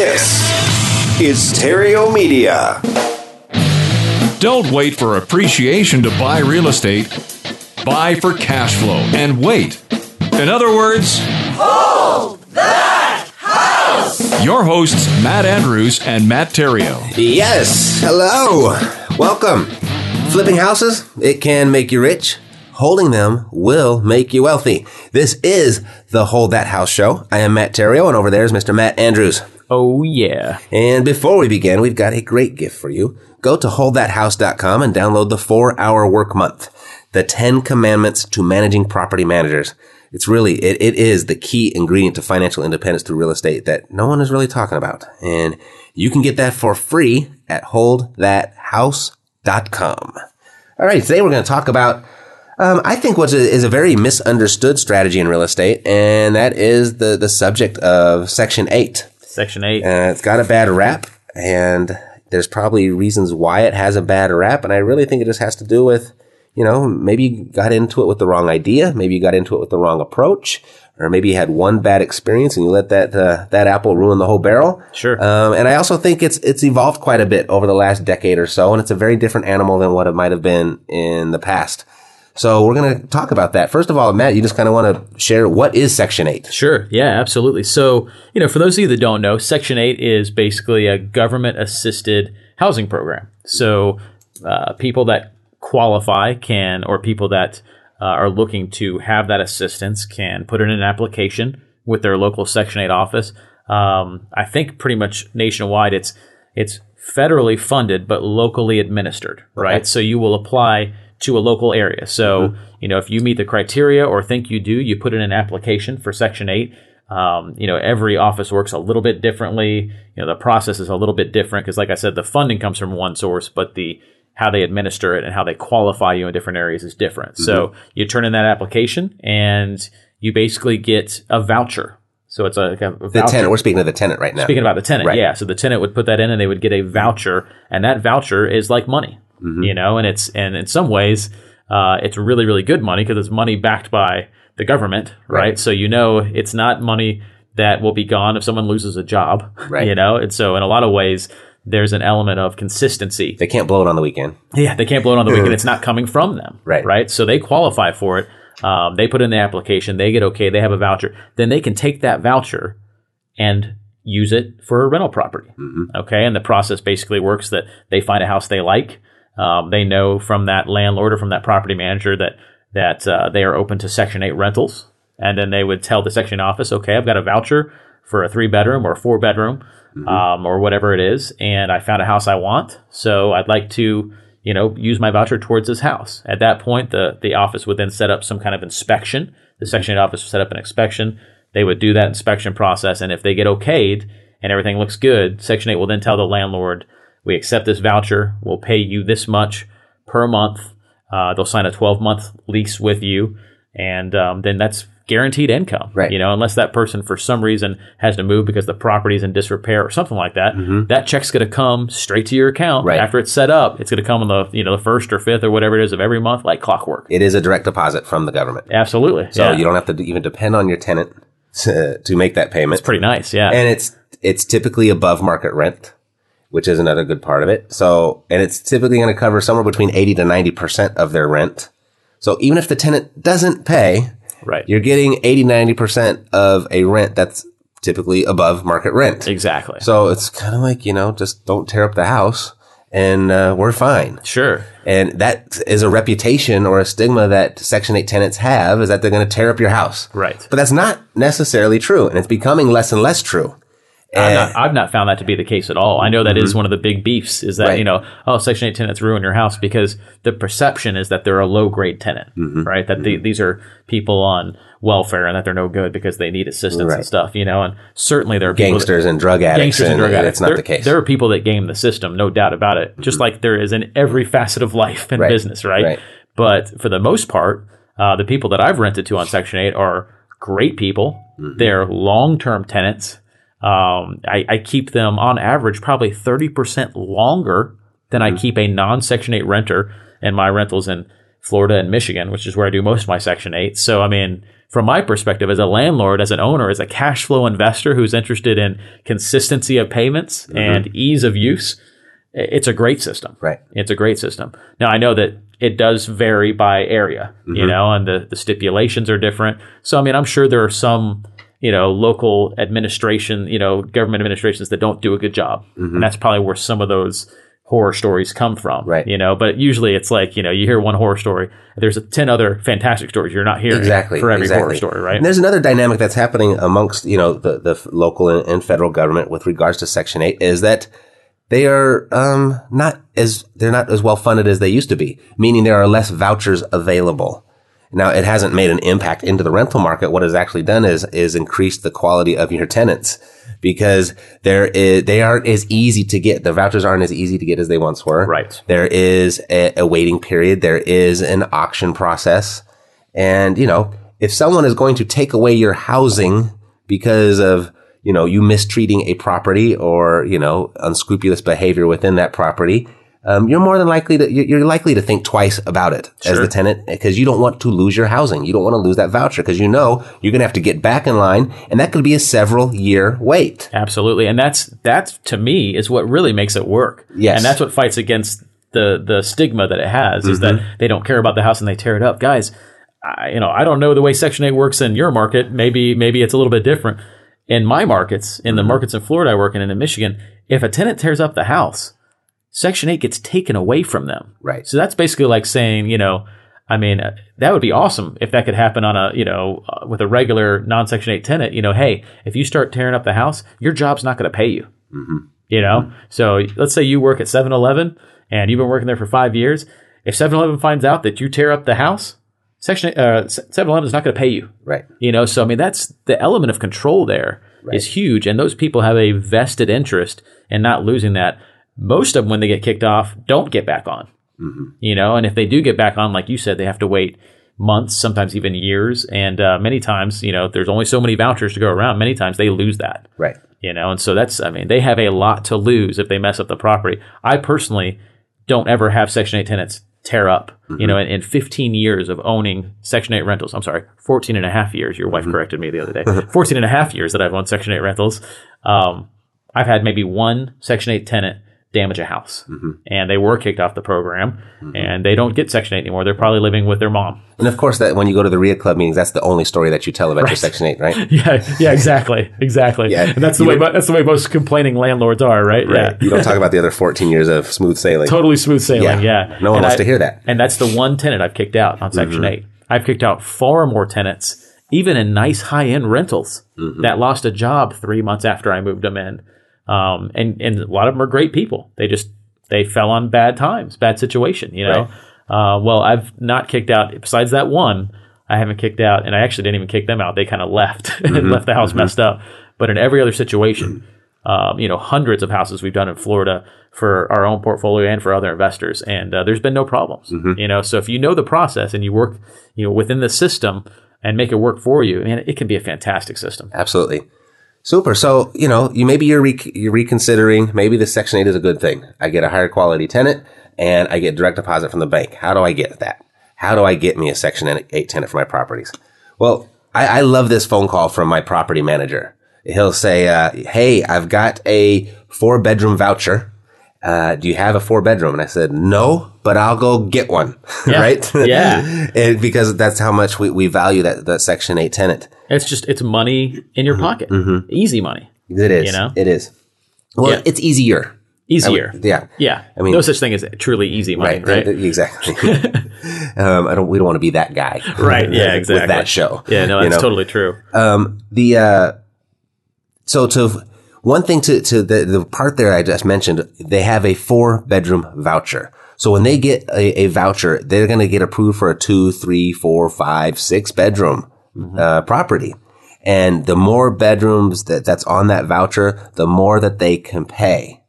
This is Theriault Media. Don't wait for appreciation to buy real estate. Buy for cash flow and wait. In other words, hold that house. Your hosts, Matt Andrews and Matt Theriault. Yes. Hello. Welcome. Flipping houses, it can make you rich. Holding them will make you wealthy. This is the Hold That House show. I am Matt Theriault, and over there is Mr. Matt Andrews. Oh, yeah. And before we begin, we've got a great gift for you. Go to holdthathouse.com and download the four hour work month, the 10 commandments to managing property managers. It's really, it, it is the key ingredient to financial independence through real estate that no one is really talking about. And you can get that for free at holdthathouse.com. All right. Today we're going to talk about um, I think what is a very misunderstood strategy in real estate, and that is the the subject of Section Eight. Section Eight. Uh, it's got a bad rap, and there's probably reasons why it has a bad rap, and I really think it just has to do with, you know, maybe you got into it with the wrong idea, maybe you got into it with the wrong approach, or maybe you had one bad experience and you let that uh, that apple ruin the whole barrel. Sure. Um, and I also think it's it's evolved quite a bit over the last decade or so, and it's a very different animal than what it might have been in the past. So we're going to talk about that. First of all, Matt, you just kind of want to share what is Section 8? Sure. Yeah, absolutely. So, you know, for those of you that don't know, Section 8 is basically a government assisted housing program. So, uh, people that qualify can, or people that uh, are looking to have that assistance can put in an application with their local Section 8 office. Um, I think pretty much nationwide it's, it's federally funded, but locally administered, right? Okay. So you will apply to a local area. So, mm-hmm. you know, if you meet the criteria or think you do, you put in an application for Section 8. Um, you know, every office works a little bit differently. You know, the process is a little bit different because, like I said, the funding comes from one source, but the how they administer it and how they qualify you in different areas is different. Mm-hmm. So you turn in that application and you basically get a voucher. So it's a, like a the tenant. We're speaking of the tenant right now. Speaking about the tenant, right. yeah. So the tenant would put that in, and they would get a voucher, and that voucher is like money mm-hmm. you know, and it's and in some ways, uh, it's really really good money because it's money backed by the government, right? right? So you know, it's not money that will be gone if someone loses a job, right? You know, and so in a lot of ways. There's an element of consistency. They can't blow it on the weekend. Yeah, they can't blow it on the weekend. It's not coming from them. Right. Right. So they qualify for it. Um, they put in the application. They get okay. They have a voucher. Then they can take that voucher and use it for a rental property. Mm-hmm. Okay. And the process basically works that they find a house they like. Um, they know from that landlord or from that property manager that that uh, they are open to Section 8 rentals. And then they would tell the section office, okay, I've got a voucher for a three bedroom or a four bedroom mm-hmm. um, or whatever it is. And I found a house I want. So I'd like to, you know, use my voucher towards this house. At that point, the, the office would then set up some kind of inspection. The Section 8 office would set up an inspection. They would do that inspection process. And if they get okayed and everything looks good, Section 8 will then tell the landlord, we accept this voucher. We'll pay you this much per month. Uh, they'll sign a 12 month lease with you. And um, then that's guaranteed income. Right. You know, unless that person for some reason has to move because the property's in disrepair or something like that, mm-hmm. that check's going to come straight to your account right. after it's set up. It's going to come on the you know the first or fifth or whatever it is of every month, like clockwork. It is a direct deposit from the government. Absolutely. So yeah. you don't have to even depend on your tenant to, to make that payment. It's pretty nice. Yeah. And it's it's typically above market rent which is another good part of it. So, and it's typically going to cover somewhere between 80 to 90% of their rent. So even if the tenant doesn't pay, right. you're getting 80, 90% of a rent that's typically above market rent. Exactly. So it's kind of like, you know, just don't tear up the house and uh, we're fine. Sure. And that is a reputation or a stigma that Section 8 tenants have is that they're going to tear up your house. Right. But that's not necessarily true. And it's becoming less and less true. I've not, I've not, found that to be the case at all. I know that mm-hmm. is one of the big beefs is that, right. you know, oh, Section 8 tenants ruin your house because the perception is that they're a low grade tenant, mm-hmm. right? That mm-hmm. these are people on welfare and that they're no good because they need assistance right. and stuff, you know, and certainly there are gangsters that, and drug addicts. Gangsters and, and drug addicts. It's not there, the case. There are people that game the system, no doubt about it, just mm-hmm. like there is in every facet of life and right. business, right? right? But for the most part, uh, the people that I've rented to on Section 8 are great people. Mm-hmm. They're long term tenants um, I, I, keep them on average probably 30% longer than mm-hmm. I keep a non Section 8 renter and my rentals in Florida and Michigan, which is where I do most of my Section 8. So, I mean, from my perspective as a landlord, as an owner, as a cash flow investor who's interested in consistency of payments mm-hmm. and ease of use, it's a great system. Right. It's a great system. Now, I know that it does vary by area, mm-hmm. you know, and the, the stipulations are different. So, I mean, I'm sure there are some you know, local administration, you know, government administrations that don't do a good job. Mm-hmm. And that's probably where some of those horror stories come from. Right. You know, but usually it's like, you know, you hear one horror story, there's a 10 other fantastic stories you're not hearing exactly, for every exactly. horror story, right? And there's another dynamic that's happening amongst, you know, the, the local and, and federal government with regards to Section 8 is that they are um, not as they're not as well funded as they used to be, meaning there are less vouchers available. Now, it hasn't made an impact into the rental market. What it's actually done is, is increased the quality of your tenants because there is, they aren't as easy to get. The vouchers aren't as easy to get as they once were. Right. There is a, a waiting period. There is an auction process. And, you know, if someone is going to take away your housing because of, you know, you mistreating a property or, you know, unscrupulous behavior within that property, um, you're more than likely to you're likely to think twice about it sure. as the tenant because you don't want to lose your housing. You don't want to lose that voucher because you know you're going to have to get back in line, and that could be a several year wait. Absolutely, and that's that to me is what really makes it work. Yes, and that's what fights against the the stigma that it has mm-hmm. is that mm-hmm. they don't care about the house and they tear it up, guys. I, you know, I don't know the way Section Eight works in your market. Maybe maybe it's a little bit different. In my markets, in the mm-hmm. markets in Florida I work in and in Michigan, if a tenant tears up the house Section 8 gets taken away from them. Right. So that's basically like saying, you know, I mean, uh, that would be awesome if that could happen on a, you know, uh, with a regular non Section 8 tenant. You know, hey, if you start tearing up the house, your job's not going to pay you. Mm-hmm. You know? Mm-hmm. So let's say you work at 7 Eleven and you've been working there for five years. If 7 Eleven finds out that you tear up the house, Section uh, 7 Eleven is not going to pay you. Right. You know, so I mean, that's the element of control there right. is huge. And those people have a vested interest in not losing that most of them, when they get kicked off, don't get back on. Mm-hmm. You know, and if they do get back on, like you said, they have to wait months, sometimes even years. And uh, many times, you know, there's only so many vouchers to go around. Many times they lose that. Right. You know, and so that's, I mean, they have a lot to lose if they mess up the property. I personally don't ever have Section 8 tenants tear up. Mm-hmm. You know, in, in, 15 years of owning Section 8 rentals, I'm sorry, 14 and a half years, your wife mm-hmm. corrected me the other day, 14 and a half years that I've owned Section 8 rentals, um, I've had maybe one Section 8 tenant damage a house. Mm-hmm. And they were kicked off the program mm-hmm. and they don't get Section 8 anymore. They're probably living with their mom. And of course, that when you go to the REIA Club meetings, that's the only story that you tell about right. your Section 8, right? yeah, yeah, exactly. Exactly. yeah. And that's the way that's the way most complaining landlords are, right? right. Yeah. You don't talk about the other 14 years of smooth sailing. Totally smooth sailing, yeah. yeah. No one and wants I, to hear that. And that's the one tenant I've kicked out on Section mm-hmm. 8. I've kicked out far more tenants even in nice high-end rentals mm-hmm. that lost a job 3 months after I moved them in. Um, and, and a lot of them are great people. They just they fell on bad times, bad situation, you know. Right. Uh, well, I've not kicked out. Besides that one, I haven't kicked out, and I actually didn't even kick them out. They kind of left mm-hmm. and left the house mm-hmm. messed up. But in every other situation, um, you know, hundreds of houses we've done in Florida for our own portfolio and for other investors, and uh, there's been no problems. Mm-hmm. You know, so if you know the process and you work, you know, within the system and make it work for you, man, it can be a fantastic system. Absolutely. Super. So, you know, you maybe you're, re- you're reconsidering, maybe the Section 8 is a good thing. I get a higher quality tenant and I get direct deposit from the bank. How do I get that? How do I get me a Section 8 tenant for my properties? Well, I, I love this phone call from my property manager. He'll say, uh, Hey, I've got a four bedroom voucher uh, do you have a four bedroom? And I said, no, but I'll go get one. Yeah. right? Yeah. and because that's how much we, we value that, that Section 8 tenant. It's just it's money in your pocket, easy money, It is. You know? It is. Well, Yeah. it's easier. easier. Yeah. Yeah, I mean- no such thing as truly easy money, Right. right? th- th- Exactly. um, I don't, we don't want to be that guy. Right, yeah, With exactly. that show. Yeah, no, you that's know? totally true. Um, the, uh, so to, one thing to, to the, the part there I just mentioned, they have a four bedroom voucher. So when they get a, a voucher, they're going to get approved for a two, three, four, five, six bedroom, uh, property. And the more bedrooms that, that's on that voucher, the more that they can pay.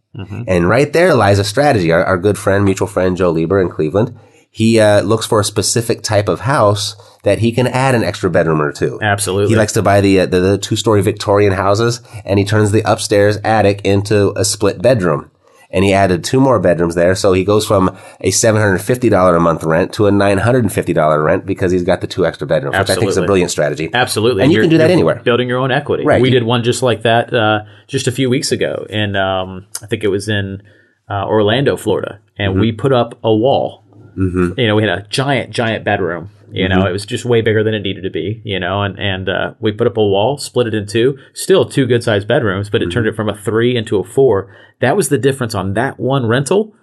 And right there lies a strategy. Our, our good friend, mutual friend Joe Lieber in Cleveland, he uh, looks for a specific type of house that he can add an extra bedroom or two. Absolutely. He likes to buy the uh, the, the two story Victorian houses, and he turns the upstairs attic into a split bedroom. And he added two more bedrooms there, so he goes from a seven hundred fifty dollar a month rent to a nine hundred and fifty dollar rent because he's got the two extra bedrooms, which I think is a brilliant strategy. Absolutely, and you You're- can do that anywhere. Building your own equity. Right. We did one just like that uh, just a few weeks ago, and um, I think it was in uh, Orlando, Florida, and Mm-hmm. we put up a wall. Mm-hmm. You know, we had a giant, giant bedroom. You Mm-hmm. know, it was just way bigger than it needed to be. You know, and and uh, we put up a wall, split it in two, still two good sized bedrooms, but it turned Mm-hmm. it from a three into a four. That was the difference on that one rental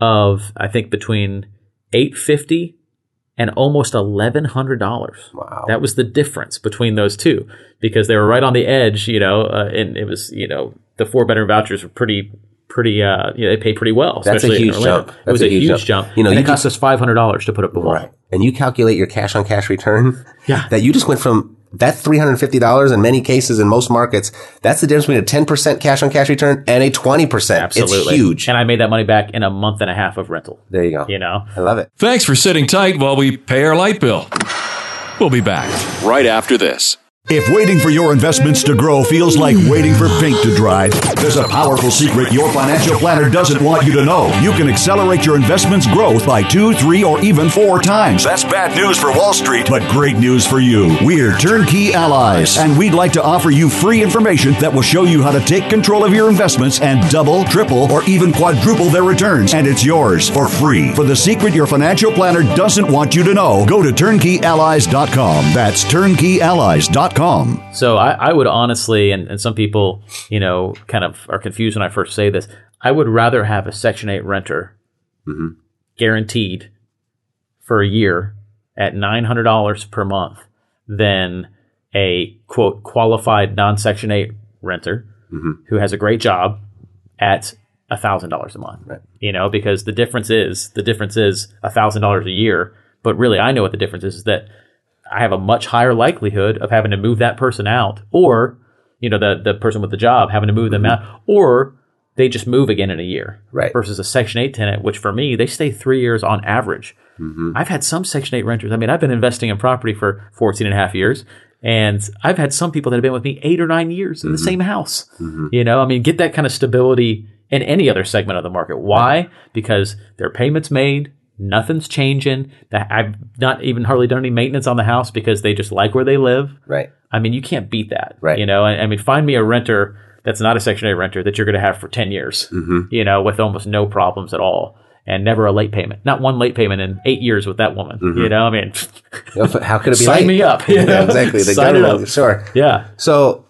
of I think between eight fifty and almost eleven hundred dollars. Wow. That was the difference between those two because they were right on the edge, you know, uh, and it was, you know, the four bedroom vouchers were pretty, pretty, uh, you know, they pay pretty well. That's a huge Orlando. jump. It was That's a, huge jump. You know, and you it cost us five hundred dollars to put up the wall. Right. And you calculate your cash on cash return. Yeah. That you just went from that $350 in many cases in most markets. That's the difference between a 10% cash on cash return and a 20%. Absolutely, It's huge. And I made that money back in a month and a half of rental. there you go. You know, I love it. Thanks for sitting tight while we pay our light bill. We'll be back right after this. If waiting for your investments to grow feels like waiting for paint to dry, there's a powerful secret your financial planner doesn't want you to know. You can accelerate your investments' growth by two, three, or even four times. That's bad news for Wall Street, but great news for you. We're Turnkey Allies, and we'd like to offer you free information that will show you how to take control of your investments and double, triple, or even quadruple their returns. And it's yours for free. For the secret your financial planner doesn't want you to know, go to turnkeyallies.com. That's turnkeyallies.com. So I, I would honestly, and, and some people, you know, kind of are confused when I first say this. I would rather have a Section 8 renter mm-hmm. guaranteed for a year at $900 per month than a quote qualified non Section 8 renter mm-hmm. who has a great job at $1,000 a month. You know, because the difference is the difference is $1,000 a year. But really, I know what the difference is, is that I have a much higher likelihood of having to move that person out or, you know, the, the person with the job having to move them mm-hmm. out or they just move again in a year. Right. Versus a Section 8 tenant, which for me, they stay three years on average. Mm-hmm. I've had some Section 8 renters. I mean, I've been investing in property for 14 and a half years. And I've had some people that have been with me eight or nine years in the mm-hmm. same house. You know, I mean, get that kind of stability in any other segment of the market. Why? Because their payments made, nothing's changing. I've not even hardly done any maintenance on the house because they just like where they live. Right. I mean, you can't beat that. Right. You know, I, I mean, find me a renter that's not a Section 8 renter that you're going to have for 10 years, Mm-hmm. you know, with almost no problems at all and never a late payment. Not one late payment in eight years with that woman. You know, I mean, How could it be Sign late? me up, you Yeah, exactly. The Sign government- up. Sure. yeah. So,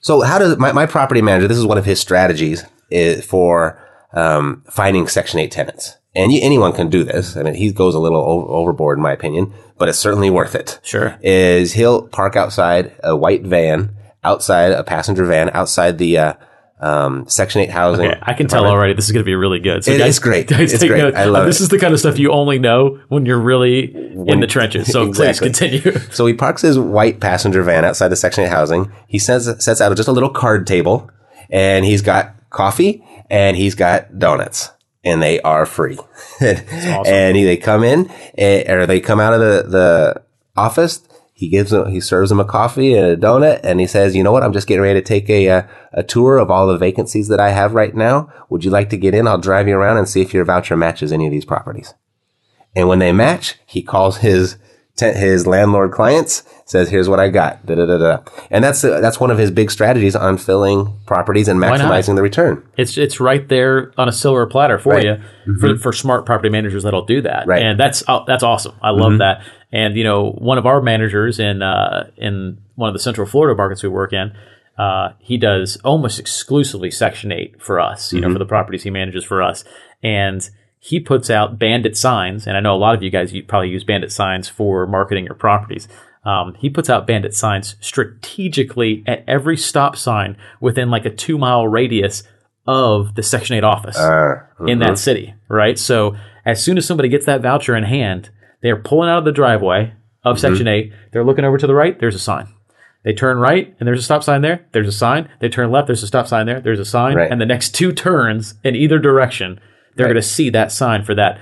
so how does my, my property manager? This is one of his strategies is for um, finding Section Eight tenants, and you, anyone can do this. I mean, he goes a little over, overboard in my opinion, but it's certainly worth it. Sure. Is he'll park outside a white van, outside a passenger van, outside the uh, um, Section Eight housing. Okay, I can tell already this is going to be really good. So It guys, is great. Guys, It's great. note. I love it. This it. is the kind of stuff you only know when you're really in the trenches. So Exactly. please continue. So he parks his white passenger van outside the Section 8 housing. He sets, sets out just a little card table and he's got coffee and he's got donuts and they are free. And he, they come in eh, or they come out of the, the office. He gives them, he serves them a coffee and a donut and he says, you know what? I'm just getting ready to take a, uh, a tour of all the vacancies that I have right now. Would you like to get in? I'll drive you around and see if your voucher matches any of these properties. And when they match, he calls his his landlord clients. Says, "Here's what I got." Da, da, da, da. And that's uh, that's one of his big strategies on filling properties and maximizing the return. It's it's right there on a silver platter for Right. you for, for smart property managers that'll do that. Right. And that's uh, that's awesome. I love that. And you know, one of our managers in uh, in one of the Central Florida markets we work in, uh, he does almost exclusively Section Eight for us. You know, for the properties he manages for us, and he puts out bandit signs. And I know a lot of you guys you probably use bandit signs for marketing your properties. Um, he puts out bandit signs strategically at every stop sign within like a two mile radius of the Section 8 office ah, in that uh-huh. city, right? So as soon as somebody gets that voucher in hand, they're pulling out of the driveway of mm-hmm. Section 8. They're looking over to the right, there's a sign. They turn right and there's a stop sign there, there's a sign. They turn left, there's a stop sign there, there's a sign. Right. And the next two turns in either direction, they're Right. going to see that sign for that,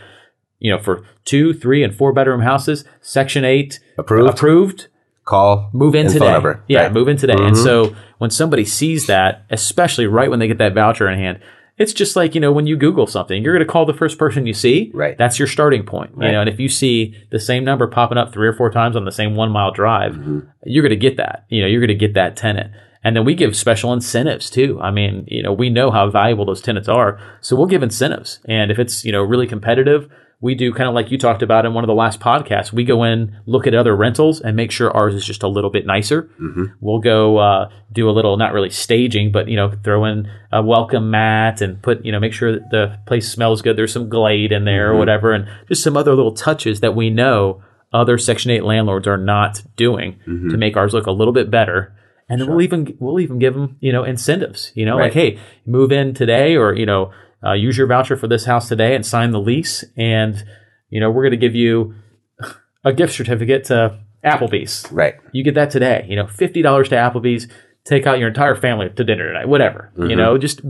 you know, for two, three, and four bedroom houses, Section 8 Approved. approved Call, move in today. Yeah, Right. move in today. And so when somebody sees that, especially right when they get that voucher in hand, it's just like, you know, when you Google something, you're going to call the first person you see. Right. That's your starting point. You know, and if you see the same number popping up three or four times on the same one mile drive, Mm-hmm. you're going to get that. You know, you're going to get that tenant. And then we give special incentives too. I mean, you know, we know how valuable those tenants are. So we'll give incentives. And if it's, you know, really competitive, we do kind of like you talked about in one of the last podcasts. We go in, look at other rentals, and make sure ours is just a little bit nicer. Mm-hmm. We'll go uh, do a little, not really staging, but you know, throw in a welcome mat and put, you know, make sure that the place smells good. There's some Glade in there or mm-hmm. whatever, and just some other little touches that we know other Section Eight landlords are not doing mm-hmm. to make ours look a little bit better. And then we'll even we'll even give them you know incentives. You know, like hey, move in today, or you know, uh, use your voucher for this house today and sign the lease, and you know, we're going to give you a gift certificate to Applebee's. Right. You get that today. You know, fifty dollars to Applebee's. Take out your entire family to dinner tonight. Whatever. Mm-hmm. You know, just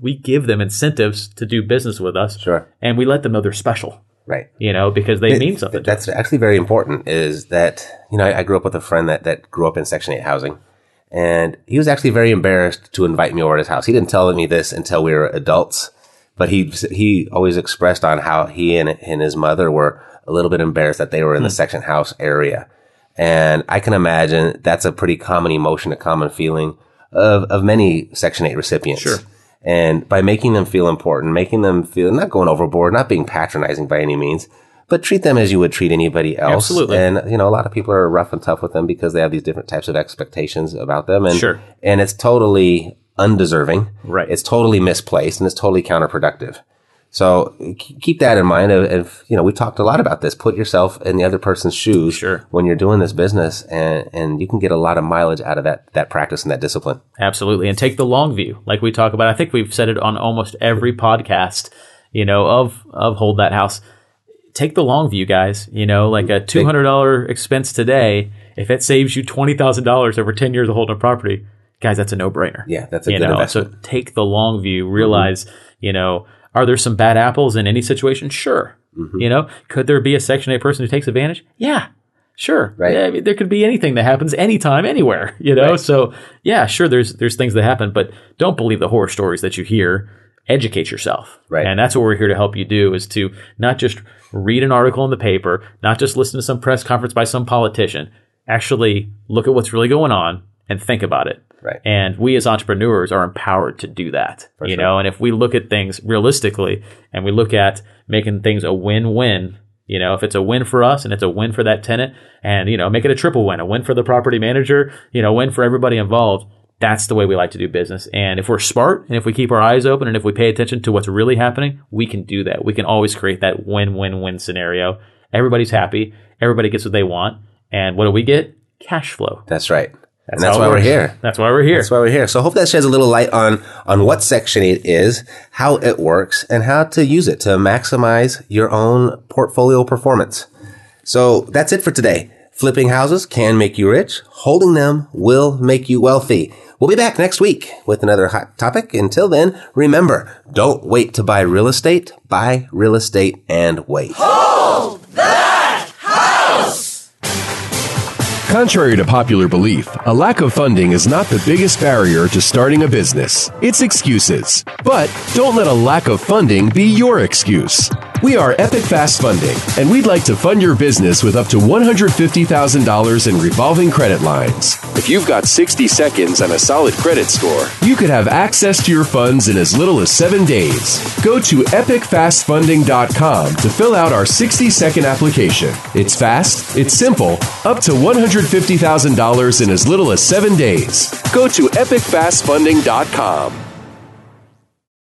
we give them incentives to do business with us. Sure. And we let them know they're special. Right. You know, because they mean something. That's actually very important. Is that you know I, I grew up with a friend that that grew up in Section Eight housing, and he was actually very embarrassed to invite me over to his house. He didn't tell me this until we were adults, but he he always expressed on how he and and his mother were a little bit embarrassed that they were in the hmm. section house area, and I can imagine that's a pretty common emotion, a common feeling of of many Section Eight recipients. Sure. And by making them feel important, making them feel not going overboard, not being patronizing by any means, but treat them as you would treat anybody else. Absolutely. And you know, a lot of people are rough and tough with them because they have these different types of expectations about them. And Sure. and it's totally undeserving. Right. It's totally misplaced and it's totally counterproductive. So keep that in mind. If, you know, we talked a lot about this. Put yourself in the other person's shoes Sure. when you're doing this business, and and you can get a lot of mileage out of that that practice and that discipline. Absolutely. And take the long view, like we talk about. I think we've said it on almost every podcast, you know, of of Hold That House. Take the long view, guys. You know, like a two hundred dollar expense today, if it saves you twenty thousand dollars over ten years of holding a property, guys, that's a no brainer. Yeah, that's a you good know, investment. so take the long view. Realize, you know, are there some bad apples in any situation? Sure. Mm-hmm. You know, could there be a Section Eight person who takes advantage? Yeah. Sure. Right. Yeah, I mean, there could be anything that happens anytime, anywhere. You know, Right. so yeah, sure. There's there's things that happen, but don't believe the horror stories that you hear. Educate yourself, Right. And that's what we're here to help you do: is to not just read an article in the paper, not just listen to some press conference by some politician. Actually, look at what's really going on and think about it. Right. And we as entrepreneurs are empowered to do that. you know, and if we look at things realistically and we look at making things a win-win, you know, if it's a win for us and it's a win for that tenant and, you know, make it a triple win, a win for the property manager, you know, win for everybody involved. That's the way we like to do business. And if we're smart and if we keep our eyes open and if we pay attention to what's really happening, we can do that. We can always create that win-win-win scenario. Everybody's happy. Everybody gets what they want. And what do we get? Cash flow. That's right. and that's why we're here. That's why we're here. That's why we're here. So I hope that sheds a little light on on what Section 8 is, how it works, and how to use it to maximize your own portfolio performance. So that's it for today. Flipping houses can make you rich. Holding them will make you wealthy. We'll be back next week with another hot topic. Until then, remember, don't wait to buy real estate. Buy real estate and wait. Hold that house! Contrary to popular belief, a lack of funding is not the biggest barrier to starting a business. It's excuses. But don't let a lack of funding be your excuse. We are Epic Fast Funding, and we'd like to fund your business with up to $150,000 in revolving credit lines. If you've got 60 seconds and a solid credit score, you could have access to your funds in as little as seven days. Go to epicfastfunding.com to fill out our 60 second application. It's fast, it's simple, up to $150,000 in as little as seven days. Go to epicfastfunding.com.